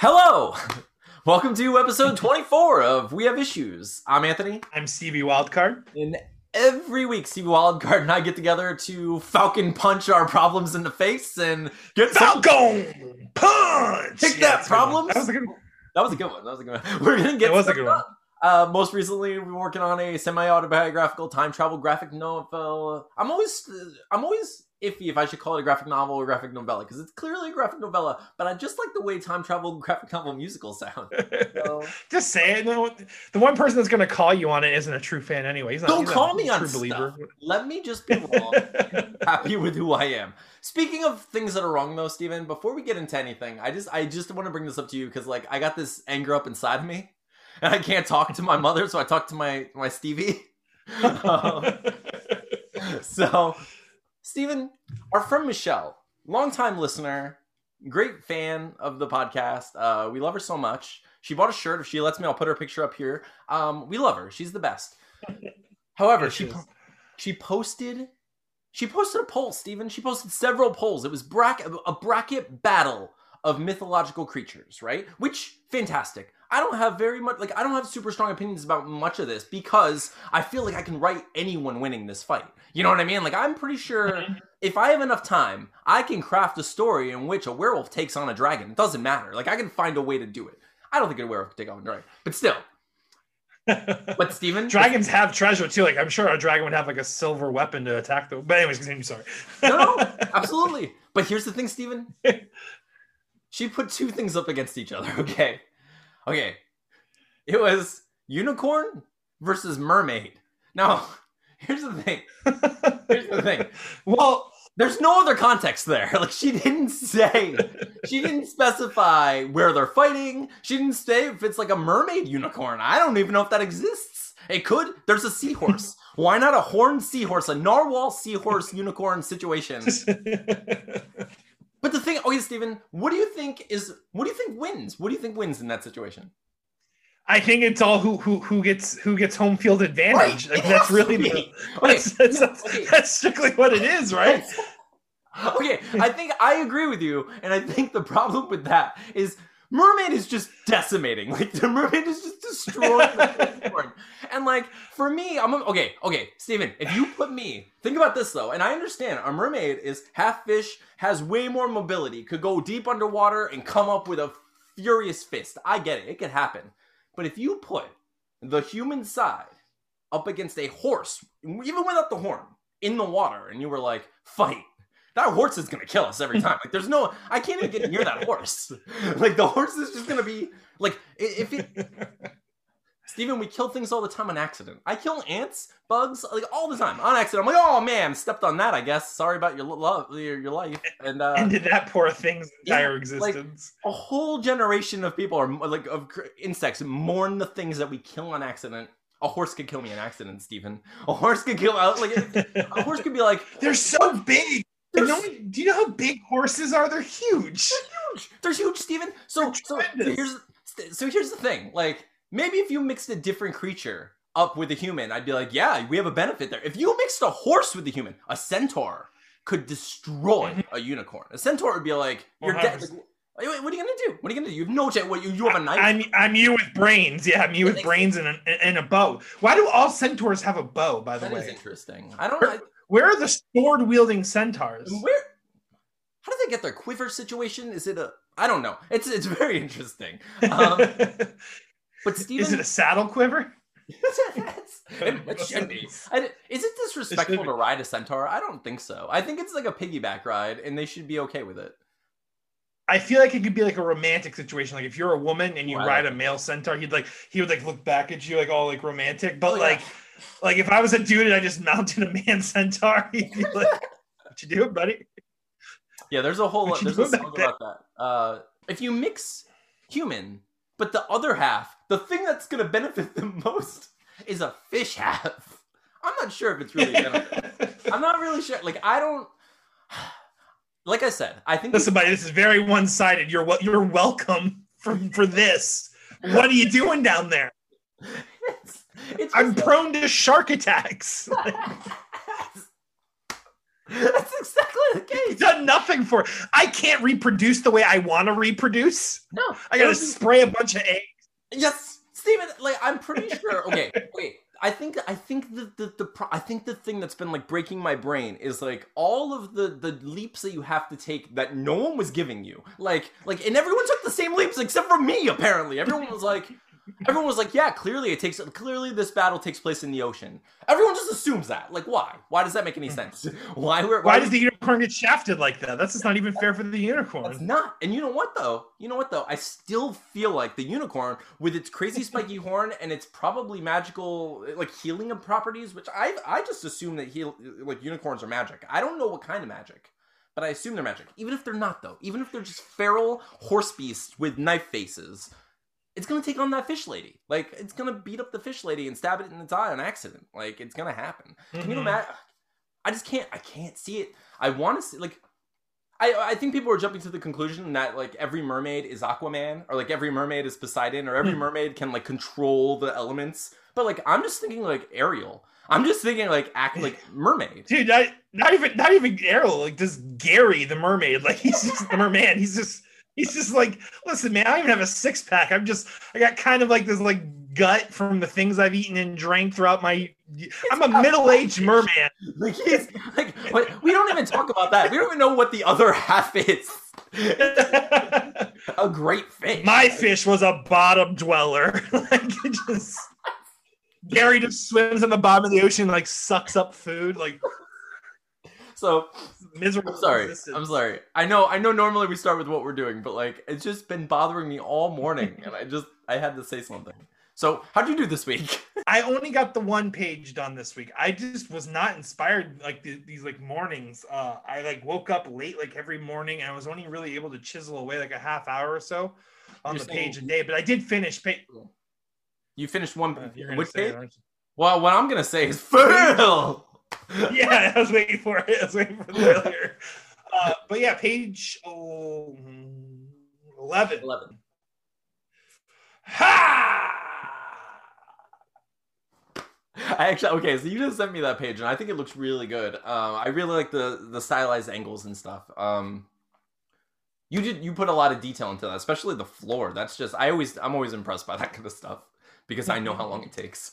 Hello! Welcome to episode 24 of We Have Issues. I'm Anthony, I'm Stevie Wildcard. and every week Stevie Wildcard and I get together to falcon punch our problems in the face and get some. Falcon punch. Take that, good one. problems. That was a good one. That was a good one. That was a good one. We're gonna get It was a good one. Uh, most recently, we've been working on a semi-autobiographical time travel graphic novel. I'm always, I'm always iffy if I should call it a graphic novel or graphic novella because it's clearly a graphic novella. But I just like the way time travel graphic novel musicals sound. So, Just say it. No, the one person that's going to call you on it isn't a true fan anyway. He's not, Don't he's call not me a on true stuff. let me just be wrong. happy with who I am. Speaking of things that are wrong though, Steven, before we get into anything, I just I just want to bring this up to you because like I got this anger up inside of me. And I can't talk to my mother, so I talk to my my Stevie. Um, so Steven, our friend Michelle, longtime listener, great fan of the podcast. Uh, we love her so much. She bought a shirt. If she lets me, I'll put her picture up here. Um, we love her. She's the best. However, she she po- she posted she posted a poll, Stephen. She posted several polls. It was bracket a bracket battle of mythological creatures, right? Which fantastic. I don't have very much like I don't have super strong opinions about much of this because I feel like I can write anyone winning this fight. You know what I mean? Like I'm pretty sure Mhm. if I have enough time, I can craft a story in which a werewolf takes on a dragon. It doesn't matter. Like I can find a way to do it. I don't think a werewolf could take on a dragon, but still. But Steven, Dragons have treasure too. Like I'm sure a dragon would have like a silver weapon to attack them. But anyways, continue. Sorry. No, no, absolutely. But here's the thing, Steven. She put two things up against each other, okay? Okay. It was unicorn versus mermaid. Now, here's the thing. Here's the thing. well, There's no other context there. Like she didn't say, she didn't specify where they're fighting. She didn't say if it's like a mermaid unicorn. I don't even know if that exists. It could. There's a seahorse. Why not a horned seahorse, a narwhal seahorse unicorn situation? But the thing, oh, okay, Steven, what do you think is what do you think wins? What do you think wins in that situation? I think it's all who who who gets who gets home field advantage. Right, Like that's really the, Okay, that's, that's, that's, okay. that's strictly what it is, right? okay, I think I agree with you, and I think the problem with that is Mermaid is just decimating. Like the mermaid is just destroying the. And like for me, I'm okay. Okay, Steven, if you put me, think about this though, and I understand a mermaid is half fish, has way more mobility, could go deep underwater and come up with a furious fist. I get it; it could happen. But if you put the human side up against a horse, even without the horn, in the water, and you were like, fight. That horse is gonna kill us every time. Like, there's no, I can't even get near that horse. Like, the horse is just gonna be like, if it, Steven, we kill things all the time on accident. I kill ants, bugs, like all the time on accident. I'm like, oh man, stepped on that. I guess. Sorry about your love, your, your life, and uh, Ended that poor thing's yeah, entire like- existence. a whole generation of people are like of insects mourn the things that we kill on accident. A horse could kill me in accident, Steven. A horse could kill out like a horse could be like They're so big. And no one- do you know how big horses are? They're huge. They're huge. They're huge, Steven. So, so here's so here's the thing. Like maybe if you mixed a different creature up with a human, I'd be like, yeah, we have a benefit there. If you mixed a horse with a human, a centaur could destroy mm-hmm. a unicorn. A centaur would be like, you're dead. Like, wait, what are you gonna do? What are you gonna do? You have no chance. What you, you have a knife? I'm I'm you with brains. Yeah, I'm you with brains and a, and a bow. Why do all centaurs have a bow? By the way? That is way, interesting. I don't. I, where are the sword wielding centaurs? where? How do they get their quiver situation? Is it a? I don't know. It's it's very interesting. Um, but Steven, Is it a saddle quiver? It, should be. I, is it disrespectful to ride a centaur? I don't think so. I think it's like a piggyback ride, and they should be okay with it. I feel like it could be like a romantic situation. Like if you're a woman and you ride a male centaur, he'd like he would like look back at you like all like romantic. But Oh, yeah. Like if I was a dude and I just mounted a man centaur, he'd be like, "What you doing, buddy?" Yeah, there's a whole you there's a song about that. Uh, if you mix human, but the other half, the thing that's gonna benefit the most is a fish half. I'm not sure if it's really. I'm not really sure. Like I don't. Like I said, I think Listen, buddy, this is very one-sided. You're you're welcome for for this. What are you doing down there? I'm prone to shark attacks. That's exactly the case. Done nothing for. I can't reproduce the way I want to reproduce. No, I gotta spray a bunch of eggs. Yes, Steven, like I'm pretty sure. Okay, wait. I think I think the the, the pro- I think the thing that's been like breaking my brain is like all of the the leaps that you have to take that no one was giving you. Like like and everyone took the same leaps except for me apparently. Everyone was like everyone was like, yeah, clearly it takes clearly this battle takes place in the ocean. Everyone just assumes that. Like why? Why does that make any hmm. sense? Why were Why does the unicorn get shafted like that? That's just not even fair for the unicorn. It's not. And you know what though? You know what though? I still feel like the unicorn with its crazy spiky horn and its probably magical like healing properties, which I I just assume that heal like unicorns are magic. I don't know what kind of magic. But I assume they're magic. Even if they're not though. Even if they're just feral horse beasts with knife faces. It's gonna take on that fish lady. Like it's gonna beat up the fish lady and stab it in its eye on accident. Like it's gonna happen. Can you Mhm. imagine? I just can't. I can't see it. I want to see like. I I think people are jumping to the conclusion that like every mermaid is Aquaman or like every mermaid is Poseidon or every Hmm. mermaid can like control the elements. But like I'm just thinking like Ariel. I'm just thinking like act like mermaid. Dude, not, not even not even Ariel, like this Gary the mermaid. Like he's just the merman. He's just he's just like, listen, man, I don't even have a six pack. I'm just I got kind of like this like gut from the things I've eaten and drank throughout my I'm a middle-aged merman. Like he's like but we don't even talk about that. We don't even know what the other half is. A great fish. my fish was a bottom dweller. like it just Gary just swims on the bottom of the ocean, like sucks up food, like so miserable. I'm sorry. existence. I'm sorry. I know. I know. Normally we start with what we're doing, but like it's just been bothering me all morning, and I just I had to say something. So how'd you do this week? I only got the one page done this week. I just was not inspired like the, these like mornings. Uh, I like woke up late like every morning, and I was only really able to chisel away like a half hour or so on You're the page a day. But I did finish. Pa- You finished one. Uh, which page? it, aren't you? Well, what I'm gonna say is Phil. yeah, I was waiting for it. I was waiting for the failure. Uh, but yeah, page oh, 11. Eleven. Ha! I actually okay. So you just sent me that page, and I think it looks really good. Um, I really like the the stylized angles and stuff. Um, you did you put a lot of detail into that, especially the floor. That's just I always I'm always impressed by that kind of stuff because I know how long it takes.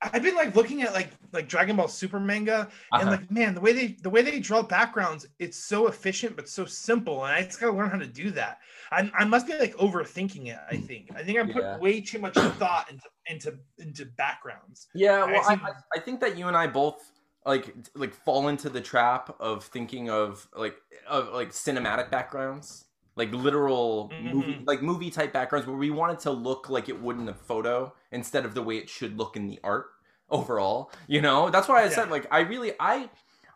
I've been like looking at like like Dragon Ball Super manga, and Uh-huh. like man, the way they the way they draw backgrounds, it's so efficient but so simple, and I just gotta learn how to do that. I, I must be like overthinking it. I think I think I put Yeah. way too much thought into into into backgrounds. Yeah, well, I, I, I think that you and I both like like fall into the trap of thinking of like of like cinematic backgrounds, like literal movie Mhm. like movie type backgrounds where we want it to look like it would in a photo instead of the way it should look in the art overall. You know, that's why I said like I really I.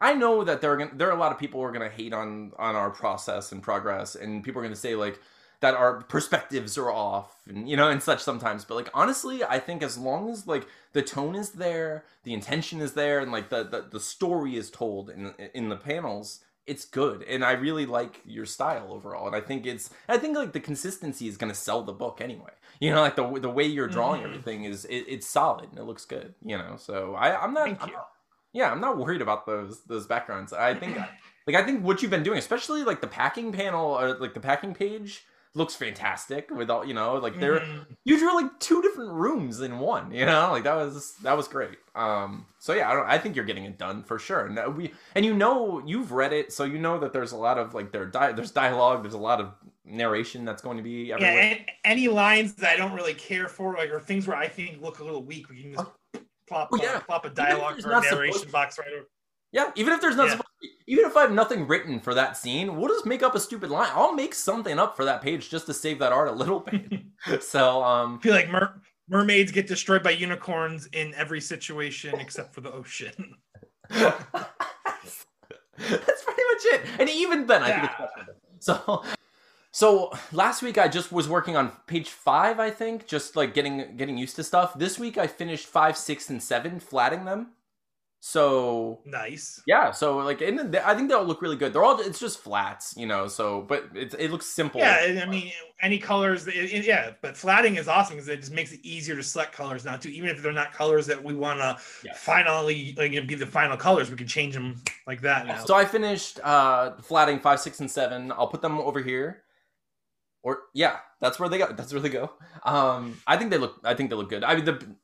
I know that there are gonna, there are a lot of people who are gonna hate on on our process and progress, and people are gonna say like that our perspectives are off and you know and such sometimes but like honestly i think as long as like the tone is there the intention is there and like the the, the story is told in in the panels it's good and i really like your style overall and i think it's i think like the consistency is going to sell the book anyway you know like the the way you're drawing Mhm. everything is it, it's solid and it looks good you know so i i'm not, Thank I'm you. not- yeah i'm not worried about those those backgrounds i think like i think what you've been doing especially like the packing panel or like the packing page looks fantastic with all you know like there Mhm. you drew like two different rooms in one you know like that was that was great um so yeah i don't i think you're getting it done for sure and we and you know you've read it so you know that there's a lot of like there di- there's dialogue there's a lot of narration that's going to be Yeah, everywhere and any lines that I don't really care for, like or things where I think look a little weak, we can just plop Oh, uh, yeah. plop a dialogue or a narration box right over. Yeah even if there's not Yeah. supposed to be, even if i have nothing written for that scene we'll just make up a stupid line i'll make something up for that page just to save that art a little bit so um I feel like mer- mermaids get destroyed by unicorns in every situation except for the ocean. That's pretty much it. And even then, I think it's Yeah. questionable. So, so last week I just was working on page five, I think, just like getting getting used to stuff. This week I finished five, six, and seven, flatting them. So Nice. yeah, so like, and I think they'll look really good. They're all it's just flats, you know. So, but it it looks simple. Yeah, I mean, any colors. It, it- yeah, but flatting is awesome because it just makes it easier to select colors now too. Even if they're not colors that we want to Yeah. finally like, be the final colors, we can change them like that now. So I finished uh flatting five, six, and seven. I'll put them over here. Or yeah, that's where they go. That's where they go. Um, I think they look. I think they look good. I mean the.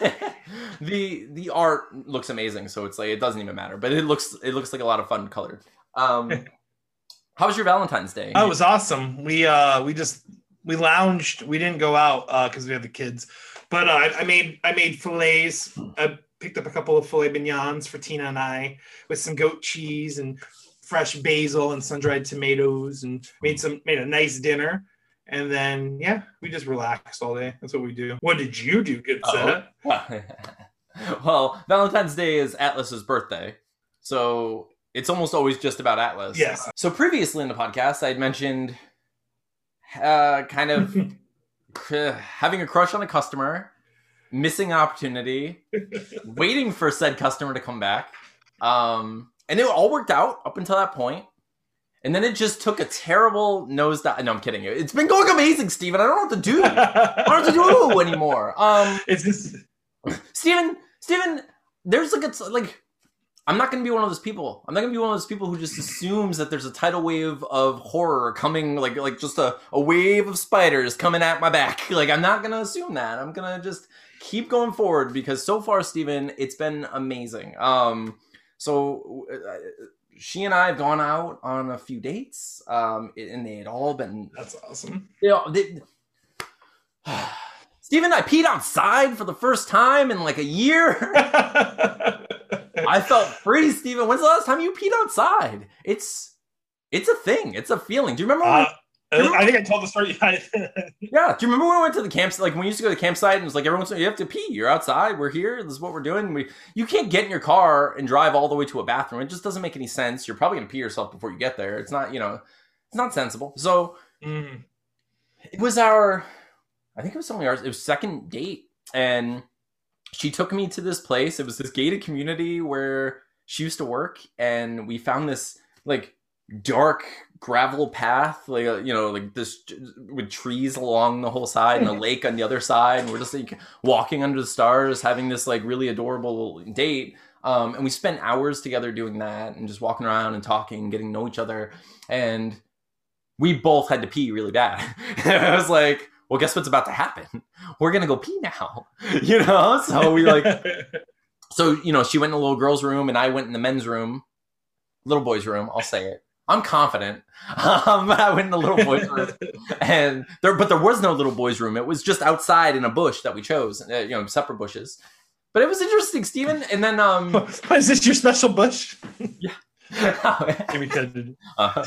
the the art looks amazing so it's like it doesn't even matter but it looks it looks like a lot of fun colored um how was your valentine's day Oh, it was awesome. We uh we just we lounged. We didn't go out because we had the kids. But uh, I I made I made fillets. I picked up a couple of filet mignons for Tina and I with some goat cheese and fresh basil and sun dried tomatoes and made some made a nice dinner. And then yeah, we just relaxed all day. That's what we do. What did you do, good Oh. set? well, Valentine's Day is Atlas's birthday, so it's almost always just about Atlas. Yes. So previously in the podcast, I had mentioned uh, kind of having a crush on a customer, missing an opportunity, waiting for said customer to come back, um, and it all worked out up until that point. And then it just took a terrible nosedive. No, I'm kidding. It's been going amazing, Steven. I don't know what to do. I don't know what to do anymore. Um, it's just Steven, Steven, there's like it's like I'm not gonna be one of those people. I'm not gonna be one of those people who just assumes that there's a tidal wave of horror coming, like like just a, a wave of spiders coming at my back. Like I'm not gonna assume that. I'm gonna just keep going forward because so far, Steven, it's been amazing. Um, so uh, she and I have gone out on a few dates, um, and they had all been that's awesome. you know, they, Steven, I peed outside for the first time in like a year. I felt free, Steven. When's the last time you peed outside? It's it's a thing. It's a feeling. Do you remember when Uh, I think I told the story. Yeah, do you remember when we went to the campsite? Like when we used to go to the campsite, and it was like everyone's you have to pee. You're outside. We're here. This is what we're doing. We you can't get in your car and drive all the way to a bathroom. It just doesn't make any sense. You're probably gonna pee yourself before you get there. It's not you know, it's not sensible. So Mm. it was our, I think it was only ours. It was second date, and she took me to this place. It was this gated community where she used to work, and we found this like dark gravel path, like uh, you know, like this with trees along the whole side and a lake on the other side, and we're just like walking under the stars, having this like really adorable date. Um, and we spent hours together doing that, and just walking around and talking, getting to know each other, and we both had to pee really bad. I was like, well, guess what's about to happen? We're gonna go pee now, you know. So we like so you know she went in the little girl's room and i went in the men's room little boy's room i'll say it i'm confident um, i went in the little boy's room and there but there was no little boy's room it was just outside in a bush that we chose uh, you know separate bushes but it was interesting Stephen. and then um What, is this your special bush? uh, Give me credit.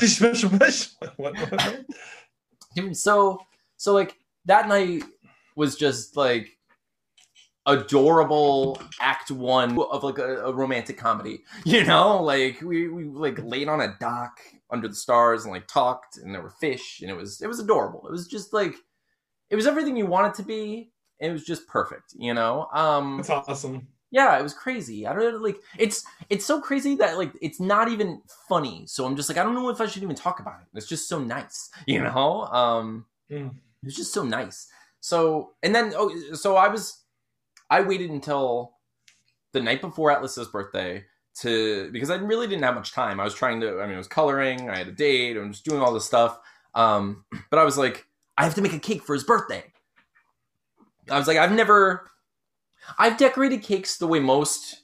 Is this your special bush? What, what, what? So so like that night was just like adorable act one of like a, a romantic comedy you know? Like we, we like laid on a dock under the stars and like talked and there were fish and it was it was adorable. It was just like it was everything you want it to be it was just perfect you know? Um That's awesome. yeah it was crazy. I don't know like it's it's so crazy that like it's not even funny. So i'm just like i don't know if i should even talk about it. It's just so nice you know? Um Mm. it was just so nice. So and then oh so i was i waited until the night before atlas's birthday to because i really didn't have much time i was trying to i mean i was coloring i had a date i was doing all this stuff um but i was like i have to make a cake for his birthday i was like i've never I've decorated cakes the way most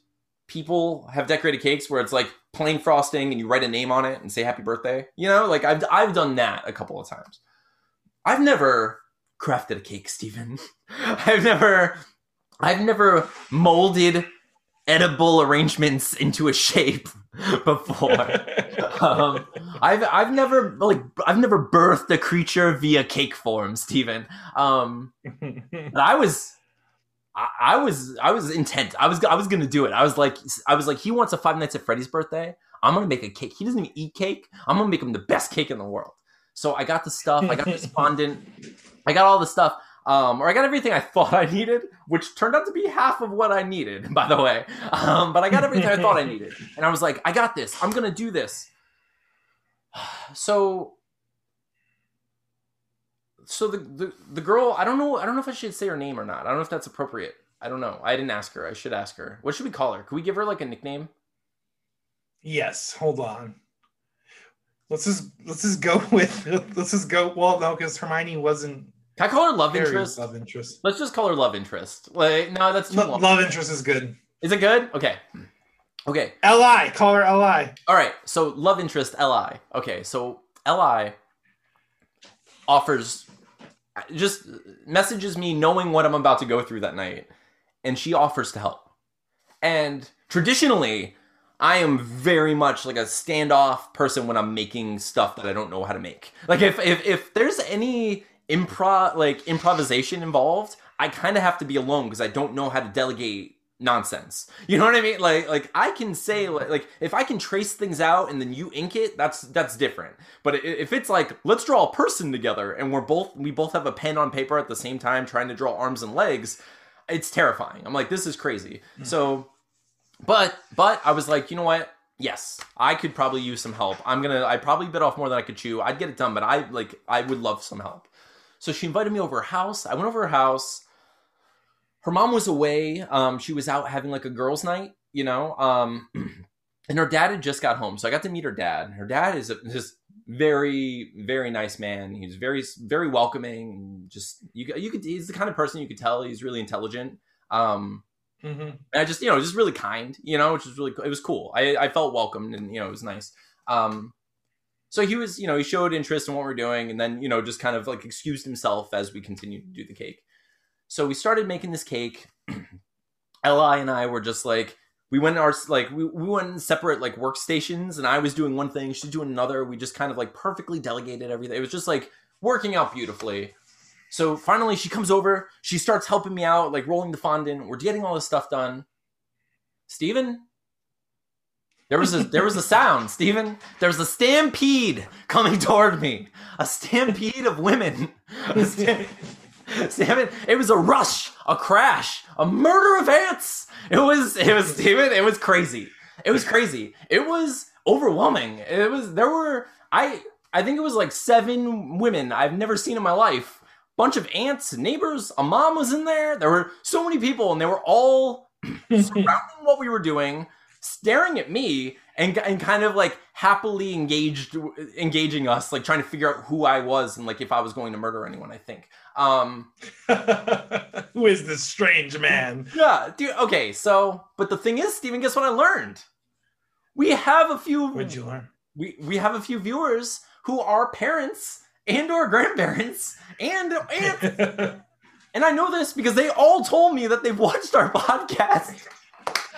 people have decorated cakes, where it's like plain frosting and you write a name on it and say happy birthday. You know, like I've I've done that a couple of times. I've never crafted a cake, Stephen. I've never I've never molded edible arrangements into a shape before. um, I've I've never like I've never birthed a creature via cake form, Stephen. Um, but I was, I, I was, I was intent. I was, I was gonna do it. I was like, I was like, he wants a Five Nights at Freddy's birthday. I'm gonna make a cake. He doesn't even eat cake. I'm gonna make him the best cake in the world. So I got the stuff. I got this fondant. I got all the stuff. Um, or I got everything I thought I needed, which turned out to be half of what I needed, by the way. Um, but I got everything I thought I needed, and I was like, I got this. I'm gonna do this. So, so the, the the girl, I don't know, I don't know if I should say her name or not. I don't know if that's appropriate. I don't know. I didn't ask her. I should ask her. What should we call her? Could we give her like a nickname? Yes. Hold on. Let's just let's just go with let's just go. Well, no, because Hermione wasn't Can I call her love Harry's interest? love interest. Let's just call her love interest. Like, no, that's too Lo- long. love interest is good. Is it good? Okay. Okay. Li, call her Li. All right. So love interest Li. Okay. So Li offers just messages me knowing what I'm about to go through that night, and she offers to help. And traditionally, I am very much like a standoff person when I'm making stuff that I don't know how to make. Like if if, if there's any improv like improvisation involved, I kind of have to be alone because I don't know how to delegate nonsense. You know what I mean? Like like I can say like, like if I can trace things out and then you ink it, that's that's different. But if it's like let's draw a person together and we're both we both have a pen on paper at the same time trying to draw arms and legs, it's terrifying. I'm like this is crazy. Mm. So but but I was like, you know what? Yes, I could probably use some help. I'm gonna. I probably bit off more than I could chew. I'd get it done, but I like. I would love some help. So she invited me over her house. I went over her house. Her mom was away. Um, she was out having like a girls' night, you know. Um, and her dad had just got home, so I got to meet her dad. Her dad is a, just very, very nice man. He's very, very welcoming. Just you, you could. He's the kind of person you could tell he's really intelligent. Um, hmm and I just, you know, just really kind, you know, which was really, it was cool. I, I felt welcomed and, you know, it was nice. Um, so he was, you know, he showed interest in what we're doing and then, you know, just kind of like excused himself as we continued to do the cake. So we started making this cake. Li and I were just like, we went our, like, we, we went in separate, like, workstations and I was doing one thing, she's doing another. We just kind of like perfectly delegated everything. It was just like working out beautifully. So finally, she comes over. She starts helping me out, like rolling the fondant. We're getting all this stuff done. Steven? There was a there was a sound, Stephen. There was a stampede coming toward me. A stampede of women. A sta- Steven, it was a rush, a crash, a murder of ants. It was it was Steven, it was crazy. It was crazy. It was overwhelming. It was there were I I think it was like seven women I've never seen in my life bunch of aunts, neighbors, a mom was in there. There were so many people, and they were all surrounding what we were doing, staring at me, and and kind of like happily engaged, engaging us, like trying to figure out who I was and like if I was going to murder anyone. I think. Um, Who is this strange man? yeah, dude. Okay, so but the thing is, Steven, guess what I learned? We have a few. What'd you learn? we we have a few viewers who are parents and or grandparents and and and I know this because they all told me that they've watched our podcast.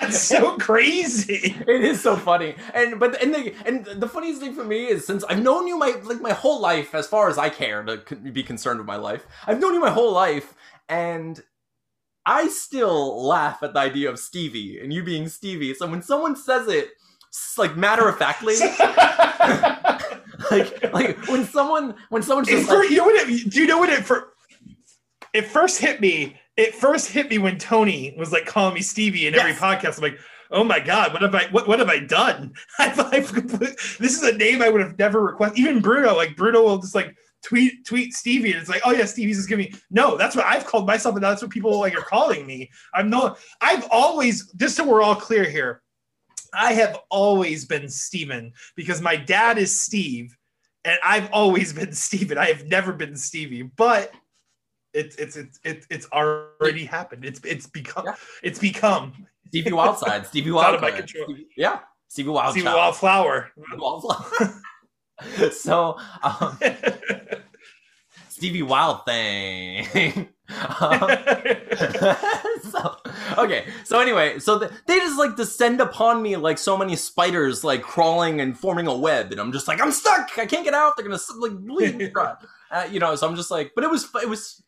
That's so crazy. It is so funny, and but and the and the funniest thing for me is since I've known you my like my whole life, as far as I care to be concerned with my life, I've known you my whole life, and I still laugh at the idea of Stevie and you being Stevie. So when someone says it, like matter of factly, like like when someone when someone's just like, you know what? It, do you know what it for? It first hit me. It first hit me when Tony was like calling me Stevie in every Yes. podcast. I'm like, oh my god, what have I? What, what have I done? I've, I've, this is a name I would have never requested. Even Bruno, like Bruno will just like tweet tweet Stevie, and it's like, oh yeah, Stevie's just giving me. No, that's what I've called myself, and that's what people like are calling me. I'm not. I've always just so we're all clear here. I have always been Steven because my dad is Steve and I've always been Steven. I have never been Stevie, but it's it's it's it's, it's already happened. It's it's become Yeah. it's become Stevie Wildside, Stevie out of my Wildcard, control. Stevie- yeah, Stevie Wildchild, Stevie Wildflower. Wildflower. so um, Stevie Wild thing. Um, so, okay, so anyway, so the, they just like descend upon me like so many spiders, like crawling and forming a web, and I'm just like, I'm stuck. I can't get out. They're gonna like bleed me. Uh, you know. So I'm just like, but it was it was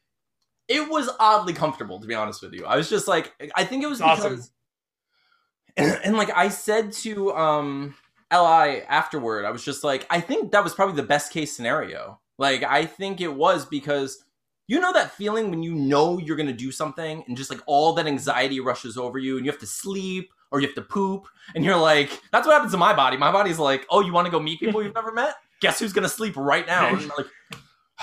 it was oddly comfortable to be honest with you. I was just like, I think it was because, Awesome. and, and like I said to um Li afterward, I was just like, I think that was probably the best case scenario. Like I think it was because you know that feeling when you know you're gonna do something and just like all that anxiety rushes over you and you have to sleep or you have to poop and you're like, that's what happens to my body. My body's like, oh, you want to go meet people you've never met? Guess who's gonna sleep right now? And like,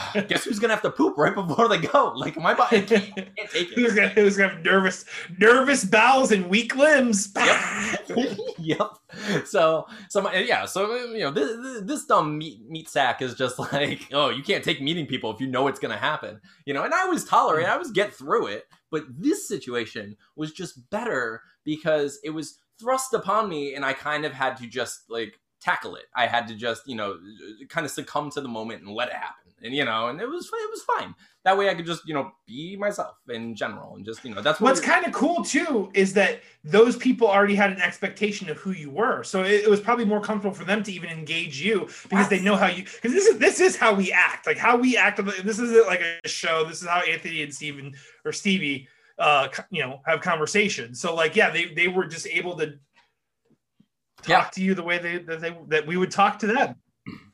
guess who's gonna have to poop right before they go? Like my body can't, can't take Who's it. gonna, who's gonna have nervous, nervous bowels and weak limbs? Yep. yep. So, so my, yeah. So you know, this, this, this dumb meat meat sack is just like, oh, you can't take meeting people if you know it's gonna happen. You know, and I was tolerant. I was get through it. But this situation was just better because it was thrust upon me, and I kind of had to just like tackle it. I had to just you know kind of succumb to the moment and let it happen. And you know, and it was it was fine. That way, I could just you know be myself in general, and just you know that's what What's kind of cool too is that those people already had an expectation of who you were, so it, it was probably more comfortable for them to even engage you because they know how you. Because this is this is how we act, like how we act. This is like a show. This is how Anthony and Steven or Stevie, uh, you know, have conversations. So like, yeah, they they were just able to talk Yeah. to you the way they that they that we would talk to them.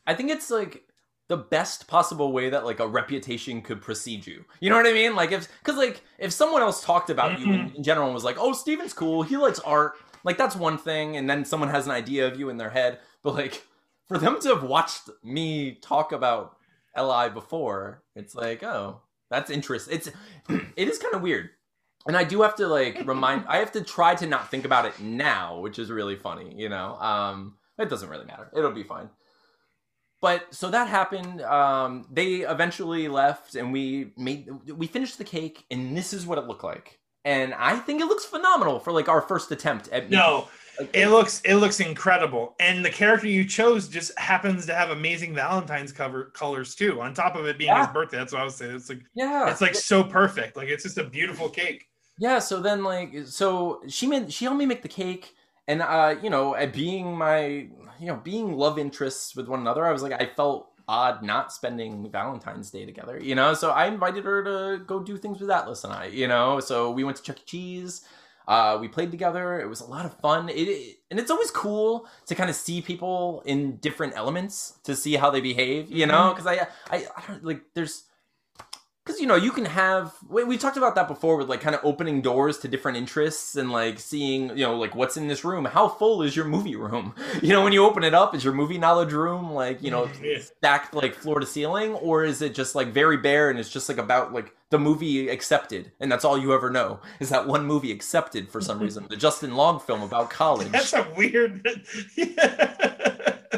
I think it's like the best possible way that like a reputation could precede you. You know what I mean? Like if because like if someone else talked about you in, in general and was like, "Oh, Steven's cool. He likes art." Like that's one thing, and then someone has an idea of you in their head. But like for them to have watched me talk about Li before, it's like, oh, that's interesting. It's it is kind of weird. And I do have to like remind I have to try to not think about it now, which is really funny, you know. Um it doesn't really matter. It'll be fine. But so that happened. Um they eventually left and we made we finished the cake and this is what it looked like. And I think it looks phenomenal for like our first attempt at No, Like, it looks it looks incredible, and the character you chose just happens to have amazing Valentine's cover colors too. On top of it being Yeah. his birthday, that's what I was saying. It's like yeah. it's like so perfect. Like it's just a beautiful cake. Yeah, so then like so she made she helped me make the cake and uh you know, at being my you know, being love interests with one another, I was like I felt odd not spending Valentine's Day together, you know? So I invited her to go do things with Atlas and I, you know? So we went to Chuck E. Cheese. Uh, we played together. It was a lot of fun. It, it and it's always cool to kind of see people in different elements to see how they behave, you know? Because I, I, I don't like. There's because you know you can have we, we talked about that before with like kind of opening doors to different interests and like seeing you know like what's in this room. How full is your movie room? You know when you open it up is your movie knowledge room like you know stacked like floor to ceiling? Or is it just like very bare and it's just like about like the movie accepted and that's all you ever know? Is that one movie accepted for some reason? The justin long film about college. That's a weird. yeah.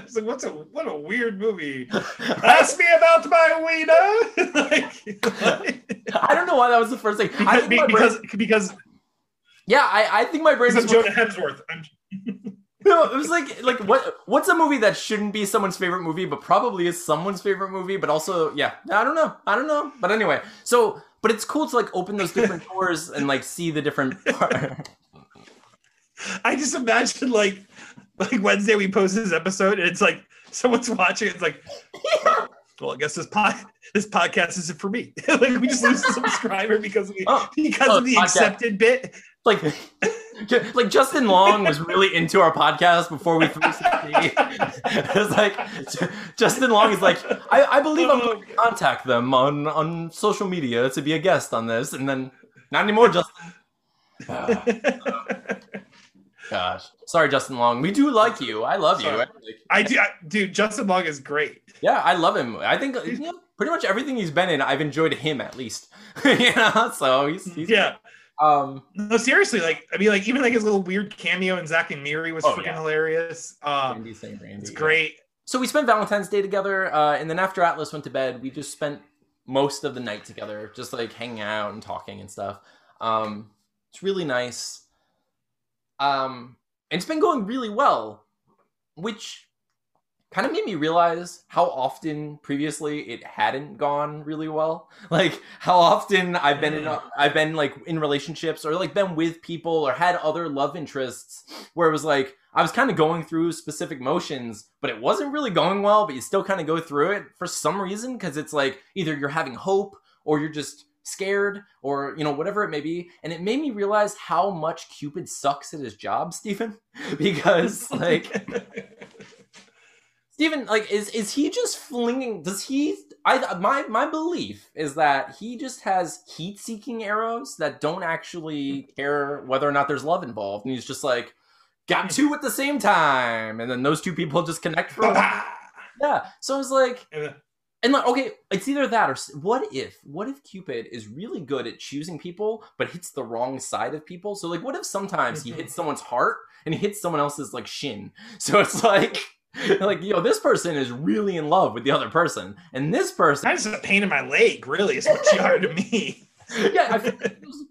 It's like what's a what a weird movie. Ask me about my wiener. like, i don't know why that was the first thing I because, brain- because yeah I, I think my brain of Jonah Hemsworth. I'm, No, it was like like what what's a movie that shouldn't be someone's favorite movie, but probably is someone's favorite movie, but also yeah, I don't know, I don't know, but anyway, so but it's cool to like open those different doors and like see the different. Part. I just imagine like like Wednesday we post this episode and it's like someone's watching. It's like, well, I guess this pod this podcast isn't for me. like we just lose a subscriber because of the, Oh, because oh, of the podcast. accepted bit. like like Justin Long was really into our podcast before we 360. it's like Justin Long is like I, I believe I'm going to contact them on on social media to be a guest on this, and then not anymore, Justin. Ah. Gosh, sorry, Justin Long. We do like you. I love you. Sorry. Like, I do, I, dude. Justin Long is great. yeah, I love him. I think you know, pretty much everything he's been in, I've enjoyed him at least. you know, so he's, he's Yeah. Um, No, seriously. Like, I mean, like even like his little weird cameo in Zack and Miri was Oh, freaking yeah. hilarious. Uh, Randy Randy, it's yeah. great. So we spent Valentine's Day together, uh, and then after Atlas went to bed, we just spent most of the night together, just like hanging out and talking and stuff. Um, it's really nice. Um, and it's been going really well, which kind of made me realize how often previously it hadn't gone really well. Like how often I've been in, I've been like in relationships or like been with people or had other love interests where it was like I was kind of going through specific motions, but it wasn't really going well. But you still kind of go through it for some reason because it's like either you're having hope or you're just scared or you know whatever it may be and it made me realize how much cupid sucks at his job stephen because like stephen like, is is he just flinging? Does he? I my my belief is that he just has heat-seeking arrows that don't actually care whether or not there's love involved, and he's just like, got two at the same time, and then those two people just connect for a while. Yeah. So i was like, and like, okay, it's either that or what if what if Cupid is really good at choosing people, but hits the wrong side of people? So like, what if sometimes he hits someone's heart and he hits someone else's like shin? So it's like. Like yo, this person is really in love with the other person, and this person that's a pain in my leg, really, is what you are to me. yeah, I feel like he's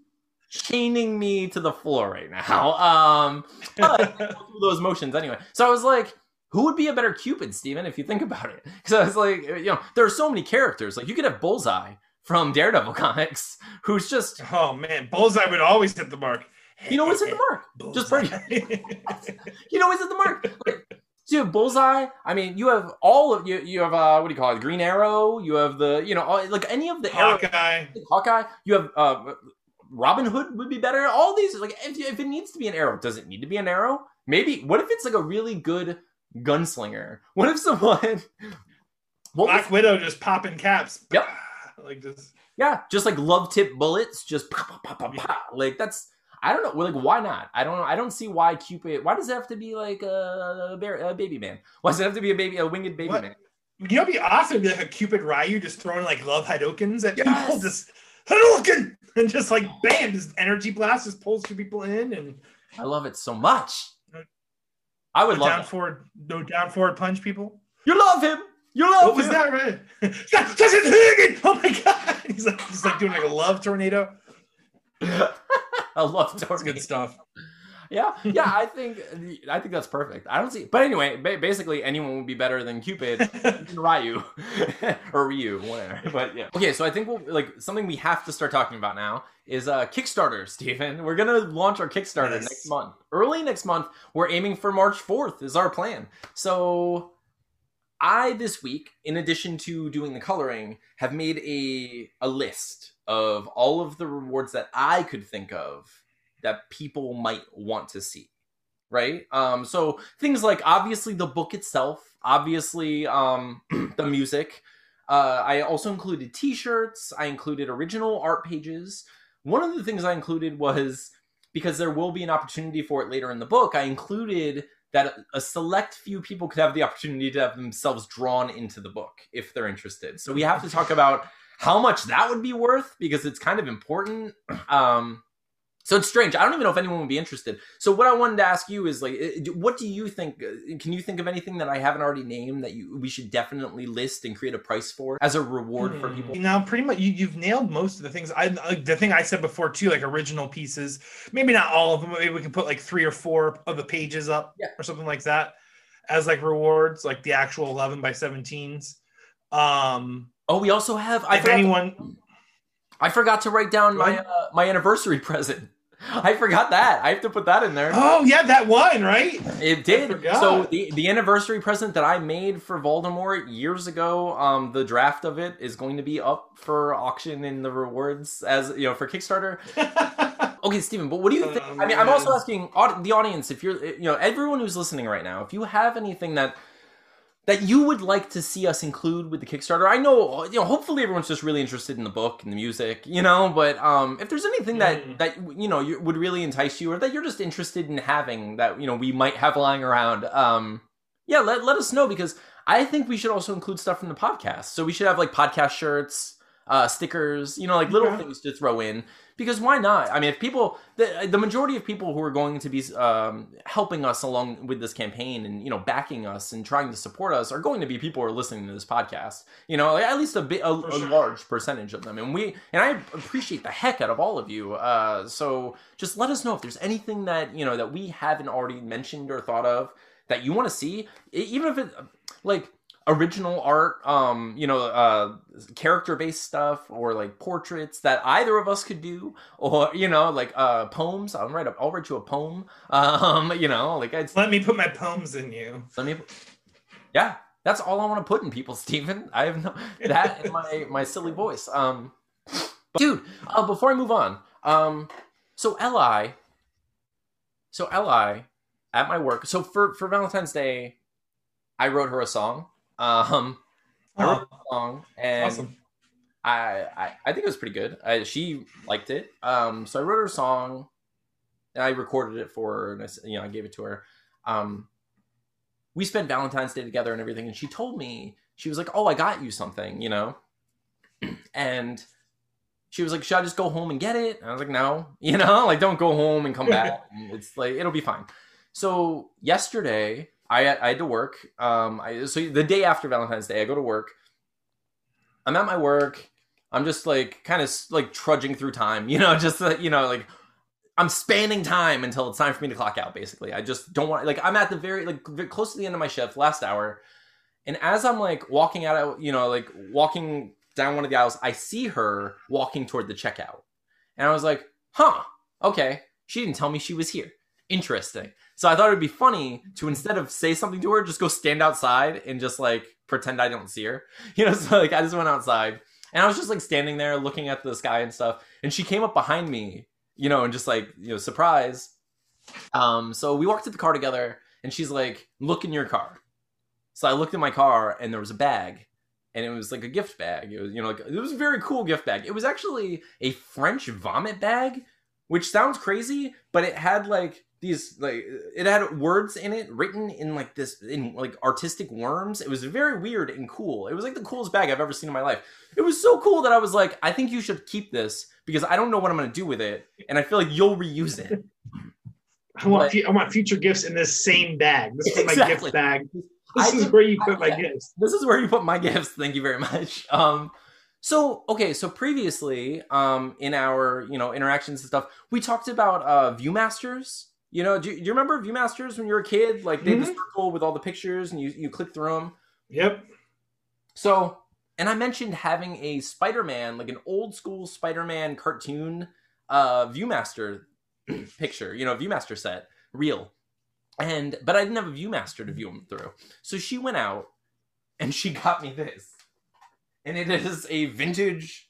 chaining me to the floor right now. Um, but I go through those motions anyway. So I was like, who would be a better Cupid, Steven, if you think about it? Because I was like, you know, there are so many characters. Like you could have Bullseye from Daredevil comics, who's just oh man, Bullseye would always hit the mark. you know what's hit the mark. Just pretty. You know what's hit the mark. Like, so you have Bullseye. I mean, you have all of you. You have uh, what do you call it? Green Arrow. You have the you know all, like any of the arrow Hawkeye. Hawkeye. You have uh, Robin Hood would be better. All these like if, if it needs to be an arrow, does it need to be an arrow? Maybe. What if it's like a really good gunslinger? What if someone? What Black was, Widow just popping caps. Yep. Like this. yeah, just like love tip bullets, just pop, pop, pop, pop. Like that's. I don't know. Like, why not? I don't know. I don't see why Cupid. Why does it have to be like a, a, bear, a baby man? Why does it have to be a baby, a winged baby What? man? You know, it'd be awesome be like a Cupid Ryu just throwing like love Hadoukens at Yes. people, just Hadouken, and just like bam, this energy blast just pulls two people in, and I love it so much. I would no love down that. forward, no down forward punch people. You love him. You love What was that? Right? That's that's it, Oh my god! He's like he's like doing like a love tornado. I love That's tornado. good stuff. Yeah, yeah. I think I think that's perfect. I don't see, but anyway, ba- basically anyone would be better than Cupid, even Ryu or Ryu, whatever. But yeah. Okay, so I think we'll like something we have to start talking about now is uh Kickstarter, Stephen. We're gonna launch our Kickstarter Yes. next month, early next month. We're aiming for March fourth is our plan. So. I this week, in addition to doing the coloring, have made a a list of all of the rewards that I could think of that people might want to see right? Um so things like obviously the book itself obviously um the music. Uh i also included t-shirts. I included original art pages. One of the things i included was because there will be an opportunity for it later in the book i included that a select few people could have the opportunity to have themselves drawn into the book if they're interested. So we have to talk about how much that would be worth because it's kind of important. Um so it's strange. I don't even know if anyone would be interested. So what I wanted to ask you is like, uh, what do you think? uh, Can you think of anything that I haven't already named that you we should definitely list and create a price for as a reward for Hmm. people? Now, pretty much, you, you've nailed most of the things. I like the thing I said before too, like original pieces. Maybe not all of them. but Maybe we can put like three or four of the pages up, Yeah. or something like that, as like rewards, like the actual eleven by seventeens. Um, Oh, we also have. I if forgot, anyone, I forgot to write down my uh, my anniversary present. I forgot that. I have to put that in there. oh yeah, that one, right? It did. So the the anniversary present that I made for Voldemort years ago, um, the draft of it is going to be up for auction in the rewards as you know for Kickstarter. Okay, Stephen, but what do you think? Oh, I mean, I'm also asking the audience if you're, you know, everyone who's listening right now, if you have anything that that you would like to see us include with the Kickstarter. I know, you know, hopefully everyone's just really interested in the book and the music, you know, but um if there's anything that Mm. that you know you, would really entice you or that you're just interested in having that you know we might have lying around, um yeah, let let us know because I think we should also include stuff from the podcast. So we should have like podcast shirts, uh, stickers, you know, like little Okay. things to throw in. Because why not? I mean, if people, the, the majority of people who are going to be um, helping us along with this campaign and you know backing us and trying to support us are going to be people who are listening to this podcast. You know, at least a bit, a, a sure. large percentage of them, and we and I appreciate the heck out of all of you. Uh, so just let us know if there's anything that you know that we haven't already mentioned or thought of that you want to see, even if it like original art um you know uh character based stuff or like portraits that either of us could do or you know like uh poems i'll write a, i'll write you a poem um you know like it's Let me put my poems in you. let me yeah that's all i want to put in people Stephen. i have no that in my my silly voice um but, dude uh, before i move on um so li so li at my work so for for valentine's day I wrote her a song. Um, I wrote a song, and awesome. I, I I think it was pretty good. I, she liked it. Um, so I wrote her a song, and I recorded it for her, and I, you know I gave it to her. Um, we spent Valentine's Day together and everything, and she told me she was like, "Oh, I got you something," you know, and she was like, "Should I just go home and get it?" And I was like, "No, you know, like don't go home and come back. It's like it'll be fine." So yesterday, I I had to work. Um, I so the day after Valentine's Day, I go to work. I'm at my work. I'm just like kind of like trudging through time, you know, just uh, you know, like I'm spanning time until it's time for me to clock out. Basically, I just don't want like I'm at the very like v- close to the end of my shift, last hour, and as I'm like walking out, you know, like walking down one of the aisles, I see her walking toward the checkout, and I was like, huh, okay, she didn't tell me she was here. Interesting. So I thought it'd be funny to instead of say something to her, just go stand outside and just like pretend I don't see her. You know, so like I just went outside and I was just like standing there looking at the sky and stuff. And she came up behind me, you know, and just like, you know, surprise. Um, so we walked to the car together and she's like, look in your car. So I looked in my car and there was a bag and it was like a gift bag. It was, you know, like it was a very cool gift bag. It was actually a French vomit bag, which sounds crazy, but it had like these like it had words in it written in like this in like artistic worms. It was very weird and cool. It was like the coolest bag I've ever seen in my life. It was so cool that I was like, I think you should keep this because I don't know what I'm gonna do with it, and I feel like you'll reuse it. I want fu- I want future gifts in this same bag. This is my gift bag. I This is did- where you put my yeah. gifts. this is where you put my gifts. Thank you very much. Um, so okay, so previously, um, in our you know interactions and stuff, we talked about uh ViewMasters. You know, do you, do you remember ViewMasters when you were a kid? Like they had the Mhm. circle with all the pictures, and you you click through them. Yep. So, and I mentioned having a Spider-Man, like an old school Spider-Man cartoon, uh, ViewMaster picture. You know, ViewMaster set, real. And but I didn't have a ViewMaster to view them through. So she went out and she got me this, and it is a vintage,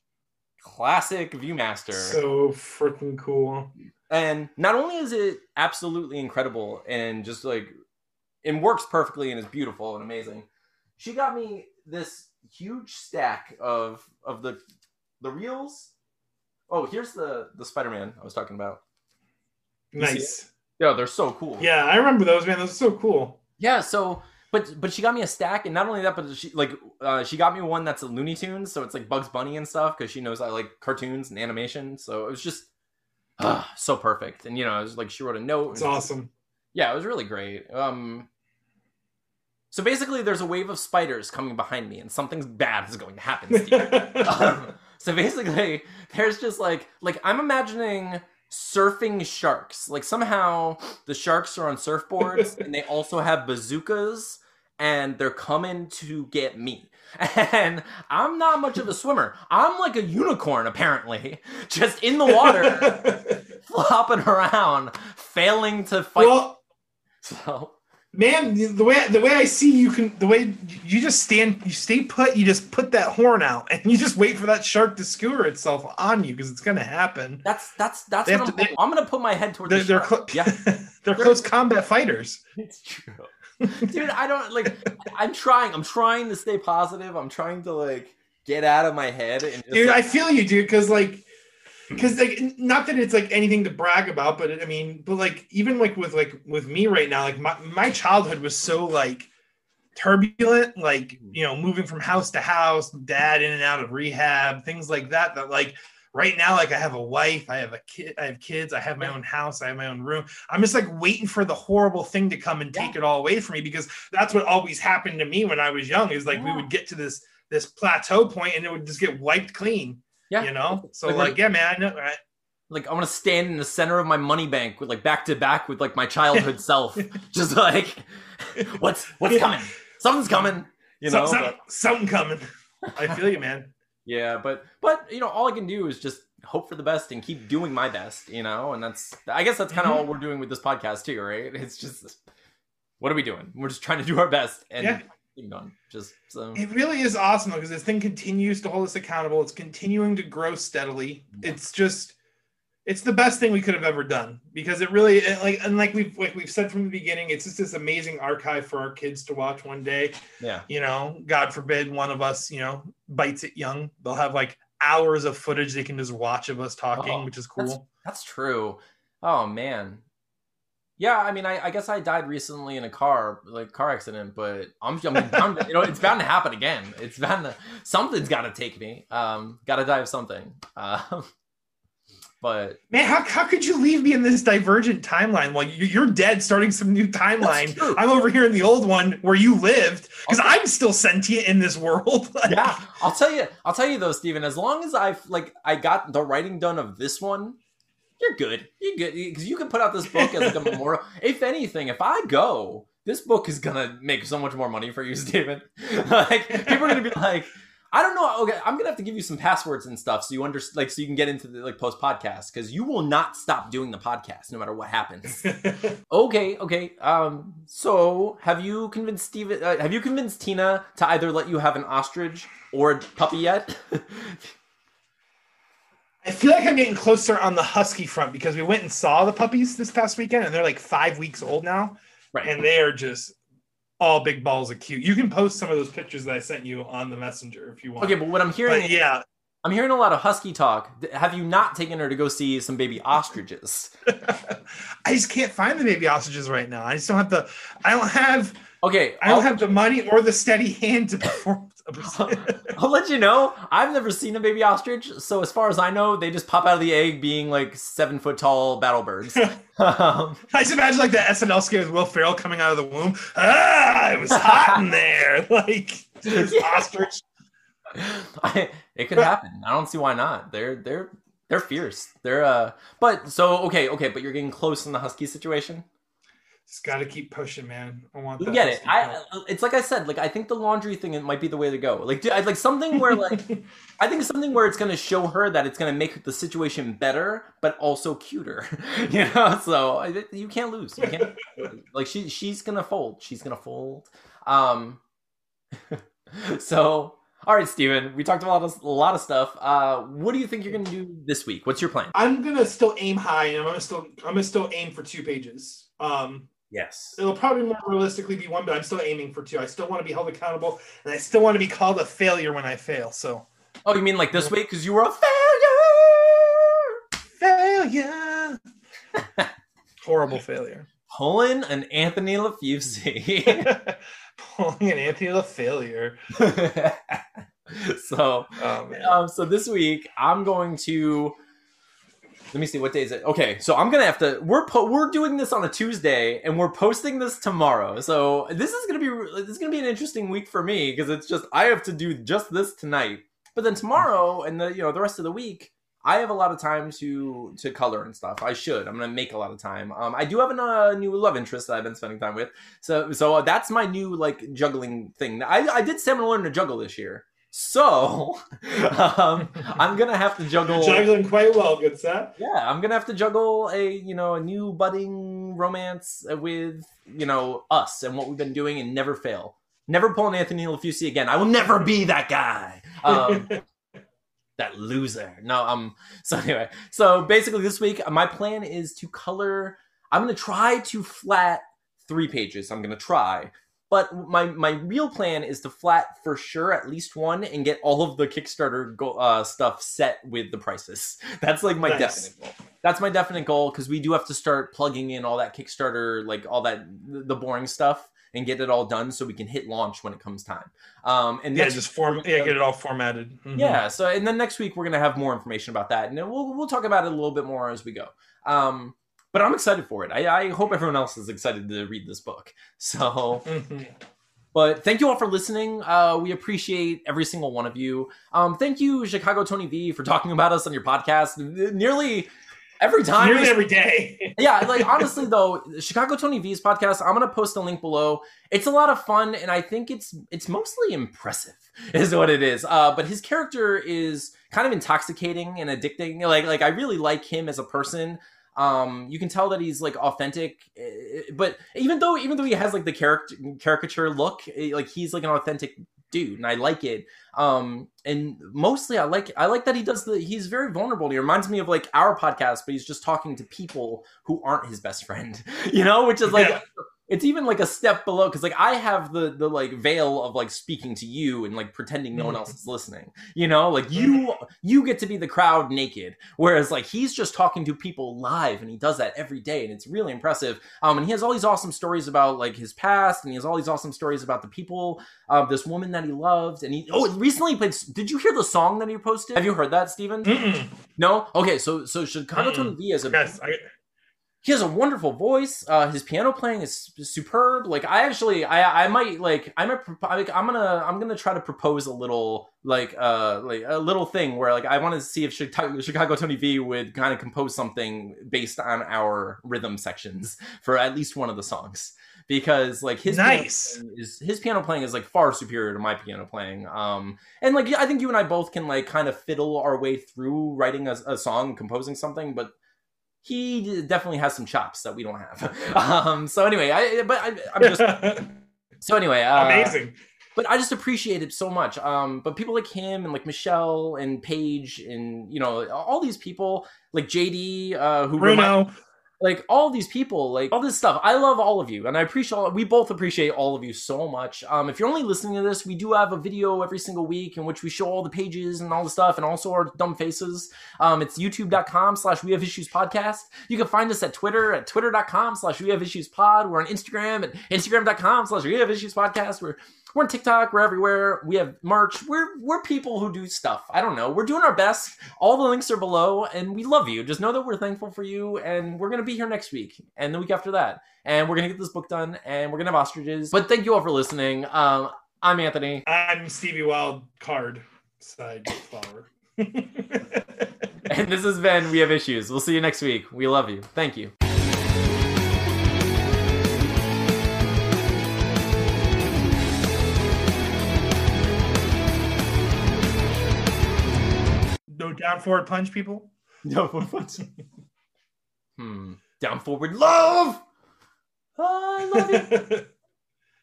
classic ViewMaster. So freaking cool. And not only is it absolutely incredible and just like it works perfectly and is beautiful and amazing she got me this huge stack of of the the reels oh here's the the spider-man i was talking about You Nice. yeah they're so cool Yeah, I remember those, man. Those are so cool. yeah so but but she got me a stack and not only that but she like uh, she got me one that's a looney tunes so it's like bugs bunny and stuff because she knows i like cartoons and animation so it was just ah, so perfect and you know it was like she wrote a note It's awesome. Yeah, it was really great. Um So basically there's a wave of spiders coming behind me and something bad is going to happen. Steve. um, so basically there's just like like I'm imagining surfing sharks. Like somehow the sharks are on surfboards and they also have bazookas and they're coming to get me. And I'm not much of a swimmer. I'm like a unicorn apparently, just in the water flopping around, failing to fight. well, so man, the way the way I see you can the way you just stand, you stay put. You just put that horn out, and you just wait for that shark to skewer itself on you because it's gonna happen. that's that's that's what I'm, to- they- I'm gonna put my head towards They're the they're, clo- yeah, they're close combat fighters. it's true, dude. I don't like. I'm trying. I'm trying to stay positive. I'm trying to like get out of my head and just, dude i feel you dude because like because like not that it's like anything to brag about but i mean but like even like with like with me right now like my, my childhood was so like turbulent like you know moving from house to house dad in and out of rehab things like that that like right now like i have a wife i have a kid i have kids i have my own house i have my own room i'm just like waiting for the horrible thing to come and take it all away from me because that's what always happened to me when i was young is like we would get to this this plateau point and it would just get wiped clean yeah. you know so Like, like, yeah man i know like I want to stand in the center of my money bank with like back to back with like my childhood self, just like what's what's coming? Something's coming. You know. Some- some- something coming i feel you man Yeah, but but you know, all I can do is just hope for the best and keep doing my best, you know, and that's I guess that's kind of Mhm. all we're doing with this podcast too, right? It's just what are we doing? We're just trying to do our best and Yeah. keep going. Just so it really is awesome because this thing continues to hold us accountable it's continuing to grow steadily it's just it's the best thing we could have ever done because it really like and like we've like we've said from the beginning, it's just this amazing archive for our kids to watch one day. Yeah. You know, God forbid one of us, you know, bites it young. They'll have like hours of footage they can just watch of us talking, Oh, which is cool. That's true. Oh man. Yeah, I mean, I, I guess I died recently in a car, like car accident, but I'm, I'm you know, it's bound to happen again. It's bound to, something's got to take me. Um, got to die of something. Um, but Man, how, how could you leave me in this divergent timeline while you, you're dead, starting some new timeline? I'm over here in the old one where you lived because Okay. I'm still sentient in this world. Like, yeah, I'll tell you, I'll tell you though, Steven, as long as I've like, I got the writing done of this one, you're good. You're good because you can put out this book as like a memorial. if anything, if I go, this book is gonna make so much more money for you, Steven. like people are gonna be like, I don't know. Okay, I'm gonna have to give you some passwords and stuff so you under like so you can get into the like post podcast because you will not stop doing the podcast no matter what happens. okay, okay. Um, so have you convinced Steven? Uh, have you convinced Tina to either let you have an ostrich or a puppy yet? I feel like I'm getting closer on the husky front because we went and saw the puppies this past weekend and they're like five weeks old now right. and they are just all big balls of cute. You can post some of those pictures that I sent you on the messenger if you want. Okay, but what I'm hearing, but yeah, I'm hearing a lot of husky talk. Have you not taken her to go see some baby ostriches? I just can't find the baby ostriches right now. I just don't have the. I don't have. Okay, I don't I'll, have the money or the steady hand to perform. I'll let you know. I've never seen a baby ostrich, so as far as I know, they just pop out of the egg being like seven foot tall battle birds. um, I just imagine like the SNL skit with Will Ferrell coming out of the womb. Ah, it was hot in there. Like this Yeah. ostrich. I, it could happen. I don't see why not. They're they're they're fierce. They're uh. But so okay, okay. But you're getting close in the husky situation. Just got to keep pushing, man. I want. You that get it. I. It's like I said. Like I think the laundry thing it might be the way to go. Like do- I like something where like I think something where it's gonna show her that it's gonna make the situation better, but also cuter. you know. So you can't lose. You can't. like she she's gonna fold. She's gonna fold. Um. so. All right, Steven, we talked about a lot of, a lot of stuff. Uh, what do you think you're going to do this week? What's your plan? I'm gonna still aim high, and I'm gonna still I'm gonna still aim for two pages. Um, Yes. it'll probably more realistically be one, but I'm still aiming for two. I still want to be held accountable, and I still want to be called a failure when I fail. So Oh, you mean like this week because you were a failure? failure, horrible failure. Pulling an Anthony LaFusi. Pulling an Anthony the failure. so, Oh um, so this week I'm going to. Let me see what day is it. Okay, so I'm gonna have to. We're po- we're doing this on a Tuesday, and we're posting this tomorrow. So this is gonna be this is gonna be an interesting week for me because it's just I have to do just this tonight. But then tomorrow and the you know the rest of the week, I have a lot of time to to color and stuff. I should. I'm gonna make a lot of time. Um, I do have a uh, new love interest that I've been spending time with. So so that's my new like juggling thing. I I did I'm learn to juggle this year. So um, I'm gonna have to juggle. Juggling quite well, good set. Yeah, I'm gonna have to juggle a you know a new budding romance with you know us and what we've been doing and never fail. Never pull an Anthony LaFusi again. I will never be that guy. Um, that loser. No, um. So anyway, so basically this week my plan is to color. I'm gonna try to flat three pages. I'm gonna try. But my my real plan is to flat for sure at least one and get all of the Kickstarter go, uh, stuff set with the prices. That's like my Nice. definite goal. That's my definite goal because we do have to start plugging in all that Kickstarter, like all that the boring stuff, and get it all done so we can hit launch when it comes time. Um, and Yeah, just form. Yeah, get it all formatted. Mhm. yeah. So, and then next week we're gonna have more information about that, and then we'll we'll talk about it a little bit more as we go. Um, but I'm excited for it. I, I hope everyone else is excited to read this book. So, Mhm. but thank you all for listening. Uh, we appreciate every single one of you. Um, thank you, Chicago Tony V, for talking about us on your podcast. Nearly every time. Nearly every day. yeah, like honestly though, Chicago Tony V's podcast, I'm gonna post a link below. It's a lot of fun, and I think it's it's mostly impressive, is what it is. Uh, but his character is kind of intoxicating and addicting. Like like I really like him as a person. Um, you can tell that he's like authentic, eh, but even though even though he has like the character caricature look, eh, like he's like an authentic dude, and I like it. Um, and mostly I like I like that he does the he's very vulnerable. He reminds me of like our podcast, but he's just talking to people who aren't his best friend, you know, which is like Yeah. it's even like a step below because like I have the the like veil of like speaking to you and like pretending no one else is listening. You know, like you you get to be the crowd naked, whereas like he's just talking to people live and he does that every day and it's really impressive. Um, and he has all these awesome stories about like his past and he has all these awesome stories about the people, uh, this woman that he loved and he oh recently he played. Did you hear the song that he posted? Have you heard that, Steven? Mm-mm. No. Okay, so so Chicago Mm-mm. Tony V has a Yes, I, he has a wonderful voice. Uh, his piano playing is superb. Like I actually, I I might like I might propo- like I'm gonna I'm gonna try to propose a little like uh like a little thing where like I want to see if Chicago, Chicago Tony V would kind of compose something based on our rhythm sections for at least one of the songs because like his piano nice. playing is his piano playing is like far superior to my piano playing. Um, and like I think you and I both can like kind of fiddle our way through writing a, a song, composing something, but he definitely has some chops that we don't have. Um, so anyway, I but I, I'm just so anyway. Uh, Amazing. but I just appreciate it so much. Um, but people like him and like Michelle and Paige and you know all these people like JD uh, who remind- Bruno. Like all these people, like all this stuff. I love all of you, and I appreciate. All, we both appreciate all of you so much. Um, if you're only listening to this, we do have a video every single week in which we show all the pages and all the stuff, and also our dumb faces. Um, it's YouTube.com/slash We Have Issues Podcast. You can find us at Twitter at Twitter.com/slash We Have Issues Pod. We're on Instagram at Instagram.com/slash We Have Issues Podcast. We're we're on TikTok. We're everywhere. We have merch. We're we're people who do stuff. I don't know. We're doing our best. All the links are below, and we love you. Just know that we're thankful for you, and we're gonna be here next week and the week after that, and we're gonna get this book done, and we're gonna have ostriches. But thank you all for listening. Um, I'm Anthony. I'm Stevie Wild card side flower. And this has been We Have Issues. We'll see you next week. We love you. Thank you. Down forward punch, people. No, hmm. Down forward love. I love you.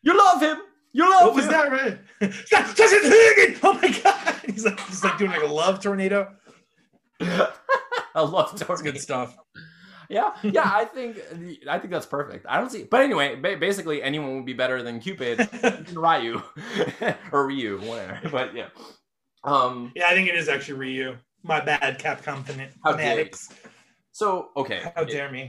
You love him. You love him. what was that? Right? That's just it. Oh my god! He's like, he's like doing like a love tornado. I love That's Tornado. good stuff. Yeah, yeah. I think I think that's perfect. I don't see, but anyway, ba- basically anyone would be better than Cupid, even Ryu, or Ryu, whatever. But yeah, um. yeah, I think it is actually Ryu. My bad, Capcom fan- How dare you. fanatics. So okay, How dare me?